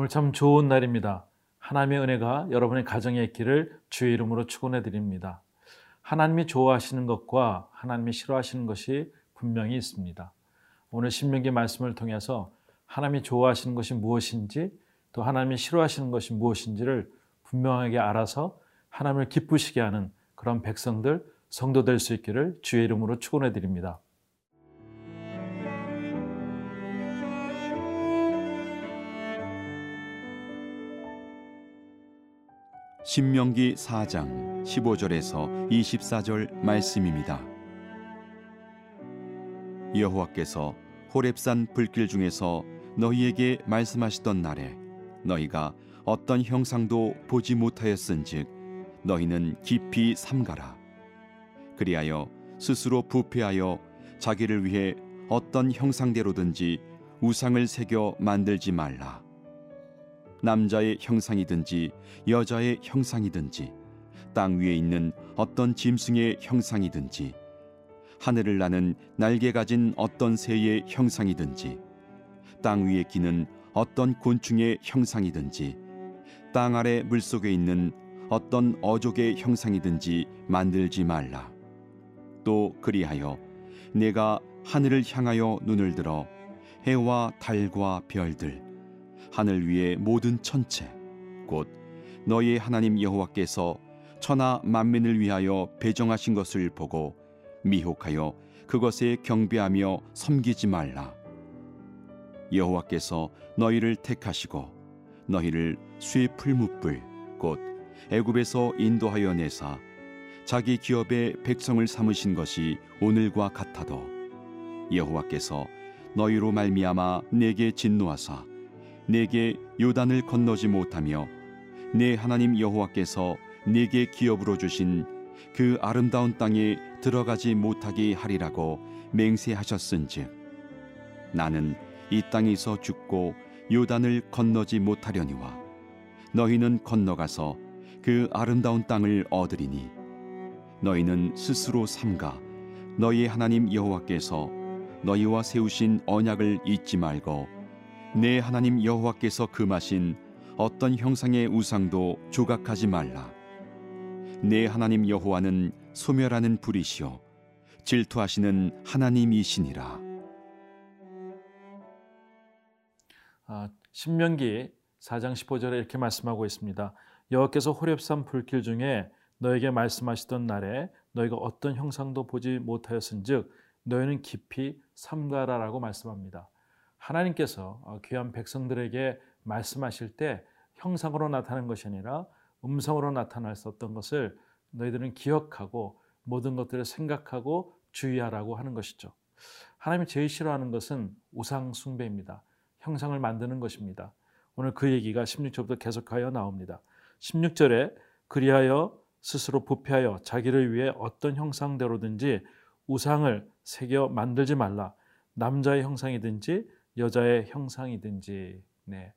오늘 참 좋은 날입니다. 하나님의 은혜가 여러분의 가정에 있기를 주의 이름으로 축원해 드립니다. 하나님이 좋아하시는 것과 하나님이 싫어하시는 것이 분명히 있습니다. 오늘 신명기 말씀을 통해서 하나님이 좋아하시는 것이 무엇인지 또 하나님이 싫어하시는 것이 무엇인지를 분명하게 알아서 하나님을 기쁘시게 하는 그런 백성들 성도 될 수 있기를 주의 이름으로 축원해 드립니다. 신명기 4장 15절에서 24절 말씀입니다. 여호와께서 호렙산 불길 중에서 너희에게 말씀하시던 날에 너희가 어떤 형상도 보지 못하였은즉 너희는 깊이 삼가라. 그리하여 스스로 부패하여 자기를 위해 어떤 형상대로든지 우상을 새겨 만들지 말라. 남자의 형상이든지 여자의 형상이든지 땅 위에 있는 어떤 짐승의 형상이든지 하늘을 나는 날개 가진 어떤 새의 형상이든지 땅 위에 기는 어떤 곤충의 형상이든지 땅 아래 물속에 있는 어떤 어족의 형상이든지 만들지 말라. 또 그리하여 내가 하늘을 향하여 눈을 들어 해와 달과 별들 하늘 위의 모든 천체 곧 너희 하나님 여호와께서 천하 만민을 위하여 배정하신 것을 보고 미혹하여 그것에 경배하며 섬기지 말라 여호와께서 너희를 택하시고 너희를 쇠 풀무불 곧 애굽에서 인도하여 내사 자기 기업의 백성을 삼으신 것이 오늘과 같아도 여호와께서 너희로 말미암아 내게 진노하사 내게 요단을 건너지 못하며 내 하나님 여호와께서 내게 기업으로 주신 그 아름다운 땅에 들어가지 못하게 하리라고 맹세하셨은즉 나는 이 땅에서 죽고 요단을 건너지 못하려니와 너희는 건너가서 그 아름다운 땅을 얻으리니 너희는 스스로 삼가 너희 하나님 여호와께서 너희와 세우신 언약을 잊지 말고 내 하나님 여호와께서 금하신 어떤 형상의 우상도 조각하지 말라. 내 하나님 여호와는 소멸하는 불이시요 질투하시는 하나님이시니라. 신명기 4장 15절에 이렇게 말씀하고 있습니다. 여호와께서 호렙산 불길 중에 너에게 말씀하시던 날에 너희가 어떤 형상도 보지 못하였은즉 너희는 깊이 삼가라라고 말씀합니다. 하나님께서 어, 귀한 백성들에게 말씀하실 때 형상으로 나타나는 것이 아니라 음성으로 나타날 수 없던 것을 너희들은 기억하고 모든 것들을 생각하고 주의하라고 하는 것이죠. 하나님이 제일 싫어하는 것은 우상 숭배입니다. 형상을 만드는 것입니다. 오늘 그 얘기가 16절부터 계속하여 나옵니다. 16절에 그리하여 스스로 부패하여 자기를 위해 어떤 형상대로든지 우상을 새겨 만들지 말라. 남자의 형상이든지 여자의 형상이든지 네.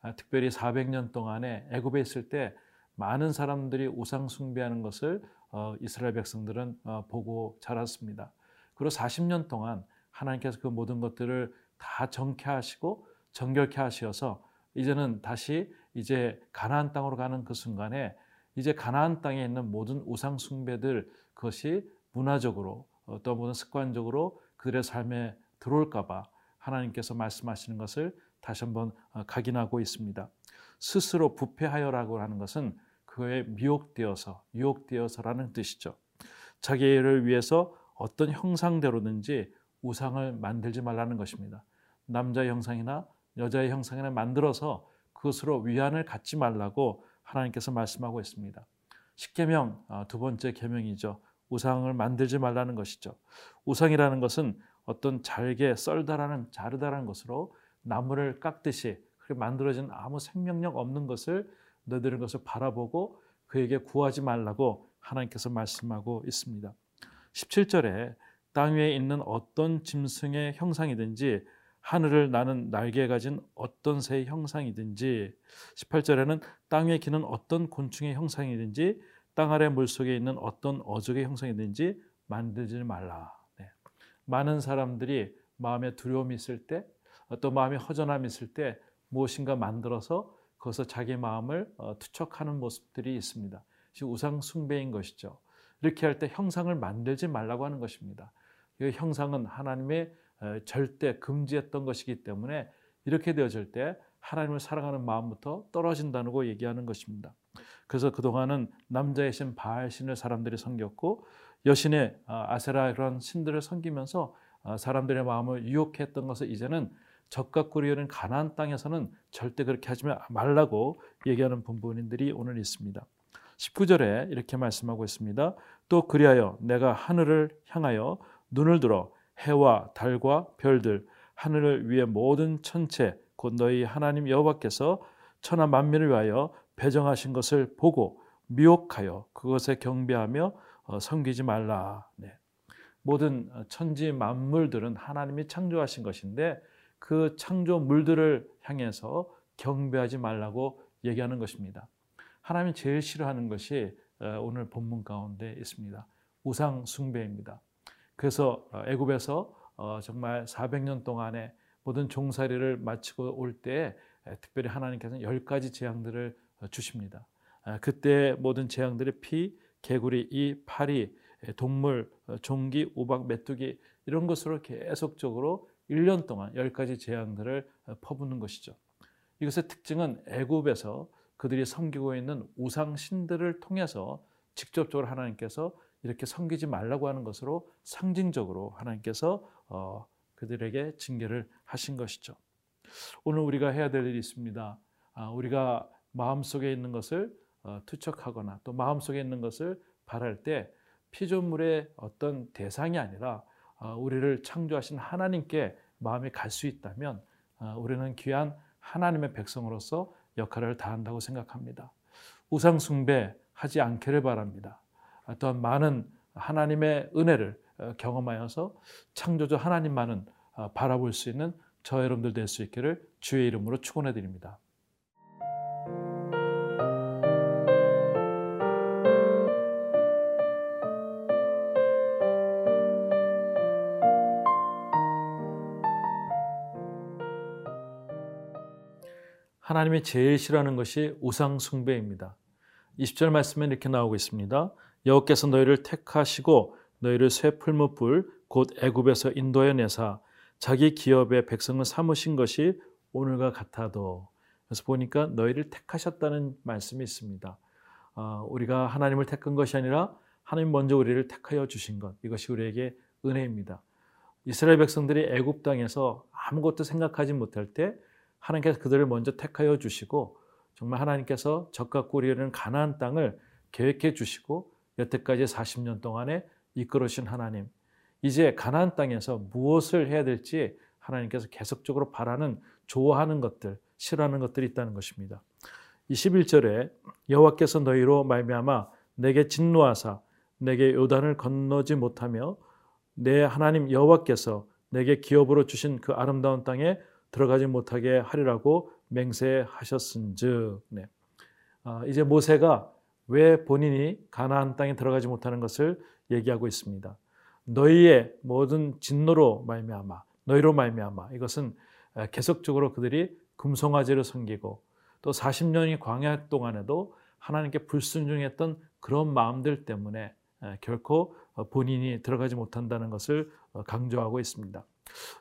아, 특별히 400년 동안에 애굽에 있을 때 많은 사람들이 우상 숭배하는 것을 어, 이스라엘 백성들은 어, 보고 자랐습니다. 그리고 40년 동안 하나님께서 그 모든 것들을 다 정케하시고 정결케 하시어서 이제는 다시 이제 가나안 땅으로 가는 그 순간에 이제 가나안 땅에 있는 모든 우상 숭배들 그것이 문화적으로 어떤 모든 습관적으로 그들의 삶에 들어올까봐 하나님께서 말씀하시는 것을 다시 한번 어, 각인하고 있습니다. 스스로 부패하여라고 하는 것은 그에 미혹되어서 유혹되어서라는 뜻이죠. 자기를 위해서 어떤 형상대로든지 우상을 만들지 말라는 것입니다. 남자의 형상이나 여자의 형상이나 만들어서 그것으로 위안을 갖지 말라고 하나님께서 말씀하고 있습니다. 십계명 어, 두 번째 계명이죠. 우상을 만들지 말라는 것이죠. 우상이라는 것은 어떤 잘게 썰다라는 자르다라는 것으로 나무를 깎듯이 만들어진 아무 생명력 없는 것을 너희들은 것을 바라보고 그에게 구하지 말라고 하나님께서 말씀하고 있습니다. 17절에 땅 위에 있는 어떤 짐승의 형상이든지 하늘을 나는 날개 가진 어떤 새의 형상이든지 18절에는 땅에 기는 어떤 곤충의 형상이든지 땅 아래 물속에 있는 어떤 어족의 형상이든지 만들지 말라. 네. 많은 사람들이 마음에 두려움이 있을 때, 또 마음에 허전함이 있을 때 무엇인가 만들어서 거기서 자기 마음을 어, 투척하는 모습들이 있습니다. 우상 숭배인 것이죠. 이렇게 할 때 형상을 만들지 말라고 하는 것입니다. 이 형상은 하나님의 어, 절대 금지했던 것이기 때문에 이렇게 되어질 때 하나님을 사랑하는 마음부터 떨어진다는 거 얘기하는 것입니다. 그래서 그동안은 남자의 신 바알 신을 사람들이 섬겼고 여신의 어, 아세라 그런 신들을 섬기면서 어, 사람들의 마음을 유혹했던 것을 이제는 적각구리는 가나안 땅에서는 절대 그렇게 하지 말라고 얘기하는 분부인들이 오늘 있습니다. 19절에 이렇게 말씀하고 있습니다. 또 그리하여 내가 하늘을 향하여 눈을 들어 해와 달과 별들 하늘을 위해 모든 천체 곧 너희 하나님 여호와께서 천하 만민을 위하여 배정하신 것을 보고 미혹하여 그것에 경배하며 어, 섬기지 말라. 네. 모든 천지 만물들은 하나님이 창조하신 것인데 그 창조물들을 향해서 경배하지 말라고 얘기하는 것입니다. 하나님이 제일 싫어하는 것이 어, 오늘 본문 가운데 있습니다. 우상 숭배입니다. 그래서 어, 애굽에서 어, 정말 400년 동안의 모든 종살이를 마치고 올 때 특별히 하나님께서는 열 가지 재앙들을 주십니다. 아, 그때 모든 재앙들의 피, 개구리, 이, 파리, 동물, 종기, 우박, 메뚜기 이런 것으로 계속적으로 1년 동안 열 가지 재앙들을 퍼붓는 것이죠. 이것의 특징은 애굽에서 그들이 섬기고 있는 우상 신들을 통해서 직접적으로 하나님께서 이렇게 섬기지 말라고 하는 것으로 상징적으로 하나님께서 어, 그들에게 징계를 하신 것이죠. 오늘 우리가 해야 될 일이 있습니다. 아, 우리가 마음속에 있는 것을 어, 투척하거나 또 마음속에 있는 것을 바랄 때 피조물의 어떤 대상이 아니라 어, 우리를 창조하신 하나님께 마음이 갈 수 있다면 어, 우리는 귀한 하나님의 백성으로서 역할을 다한다고 생각합니다. 우상 숭배 하지 않기를 바랍니다. 또한 많은 하나님의 은혜를 어, 경험하여서 창조주 하나님만은 어, 바라볼 수 있는 저 여러분들 될 수 있기를 주의 이름으로 축원해 드립니다. 하나님이 제일 싫어하는 것이 우상 숭배입니다. 20절 말씀에 이렇게 나오고 있습니다. 여호께서 너희를 택하시고 너희를 쇠 풀무불 곧 애굽에서 인도해 내사 자기 기업의 백성을 삼으신 것이 오늘과 같아도 그래서 보니까 너희를 택하셨다는 말씀이 있습니다. 어, 우리가 하나님을 택한 것이 아니라 하나님 먼저 우리를 택하여 주신 것 이것이 우리에게 은혜입니다. 이스라엘 백성들이 애굽 땅에서 아무것도 생각하지 못할 때 하나님께서 그들을 먼저 택하여 주시고 정말 하나님께서 적과 꿀이는 가나안 땅을 계획해 주시고 여태까지 40년 동안에 이끌으신 하나님, 이제 가나안 땅에서 무엇을 해야 될지 하나님께서 계속적으로 바라는 좋아하는 것들, 싫어하는 것들이 있다는 것입니다. 21절에 여호와께서 너희로 말미암아 내게 진노하사 내게 요단을 건너지 못하며 내 하나님 여호와께서 내게 기업으로 주신 그 아름다운 땅에 들어가지 못하게 하리라고 맹세하셨은즉 네. 아, 이제 모세가 왜 본인이 가나안 땅에 들어가지 못하는 것을 얘기하고 있습니다. 너희의 모든 진노로 말미암아 너희로 말미암아 이것은 계속적으로 그들이 금송아지를 섬기고 또 40년이 광야 동안에도 하나님께 불순종했던 그런 마음들 때문에 결코 본인이 들어가지 못한다는 것을 어, 강조하고 있습니다.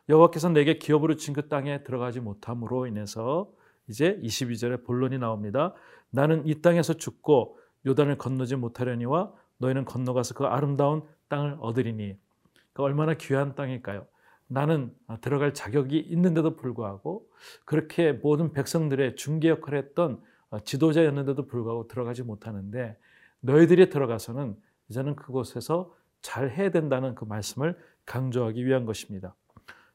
여호와께서 내게 기업으로 진그 땅에 들어가지 못함으로 인해서 이제 22절에 본론이 나옵니다. 나는 이 땅에서 죽고 요단을 건너지 못하려니와 너희는 건너가서 그 아름다운 땅을 얻으리니 그 얼마나 귀한 땅일까요? 나는 들어갈 자격이 있는데도 불구하고 그렇게 모든 백성들의 중개 역할을 했던 지도자였는데도 불구하고 들어가지 못하는데 너희들이 들어가서는 이제는 그곳에서 잘 해야 된다는 그 말씀을 강조하기 위한 것입니다.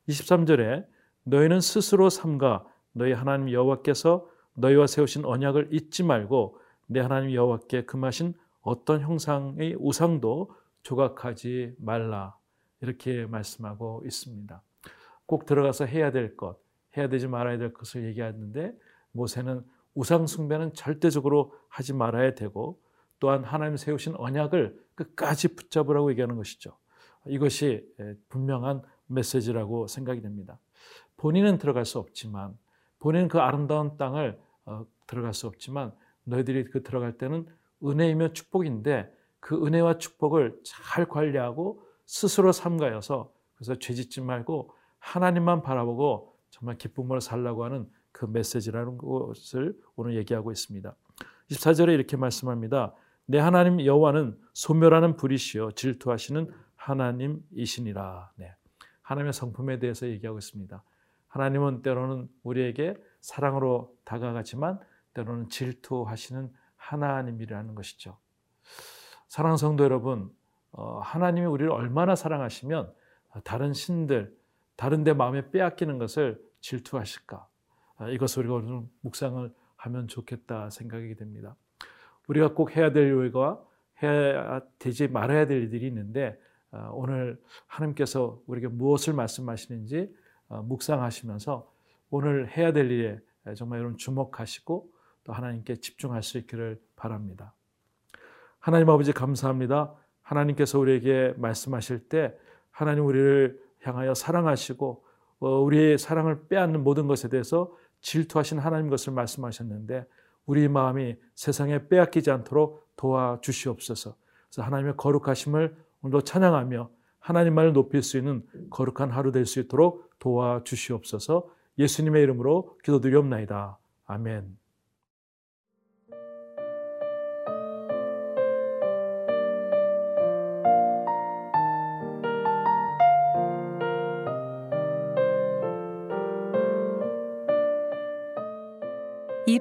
23절에 너희는 스스로 삼가 너희 하나님 여호와께서 너희와 세우신 언약을 잊지 말고 내 하나님 여호와께 금하신 어떤 형상의 우상도 조각하지 말라 이렇게 말씀하고 있습니다. 꼭 들어가서 해야 될 것, 해야 되지 말아야 될 것을 얘기하는데 모세는 우상 숭배는 절대적으로 하지 말아야 되고 또한 하나님 세우신 언약을 끝까지 붙잡으라고 얘기하는 것이죠. 이것이 분명한 메시지라고 생각이 됩니다. 본인은 들어갈 수 없지만 본인은 그 아름다운 땅을 어, 들어갈 수 없지만 너희들이 그 들어갈 때는 은혜이며 축복인데 그 은혜와 축복을 잘 관리하고 스스로 삼가여서 그래서 죄 짓지 말고 하나님만 바라보고 정말 기쁨으로 살라고 하는 그 메시지라는 것을 오늘 얘기하고 있습니다. 24절에 이렇게 말씀합니다. 내 하나님 여호와는 소멸하는 불이시여 질투하시는 하나님이시니라. 네. 하나님의 성품에 대해서 얘기하고 있습니다. 하나님은 때로는 우리에게 사랑으로 다가가지만 때로는 질투하시는 하나님이라는 것이죠. 사랑 성도 여러분, 어, 하나님이 우리를 얼마나 사랑하시면 다른 신들, 다른 데 마음에 빼앗기는 것을 질투하실까? 아, 이것을 우리가 오늘 묵상을 하면 좋겠다 생각이 됩니다. 우리가 꼭 해야 될 일과 해야 되지 말아야 될 일들이 있는데 아, 오늘 하나님께서 우리에게 무엇을 말씀하시는지 어, 묵상하시면서 오늘 해야 될 일에 정말 여러분 주목하시고 또 하나님께 집중할 수 있기를 바랍니다. 하나님 아버지 감사합니다. 하나님께서 우리에게 말씀하실 때 하나님 우리를 향하여 사랑하시고 어, 우리의 사랑을 빼앗는 모든 것에 대해서 질투하신 하나님 것을 말씀하셨는데 우리 마음이 세상에 빼앗기지 않도록 도와주시옵소서. 그래서 하나님의 거룩하심을 오늘도 찬양하며 하나님만을 높일 수 있는 거룩한 하루 될 수 있도록 도와주시옵소서. 예수님의 이름으로 기도드리옵나이다. 아멘.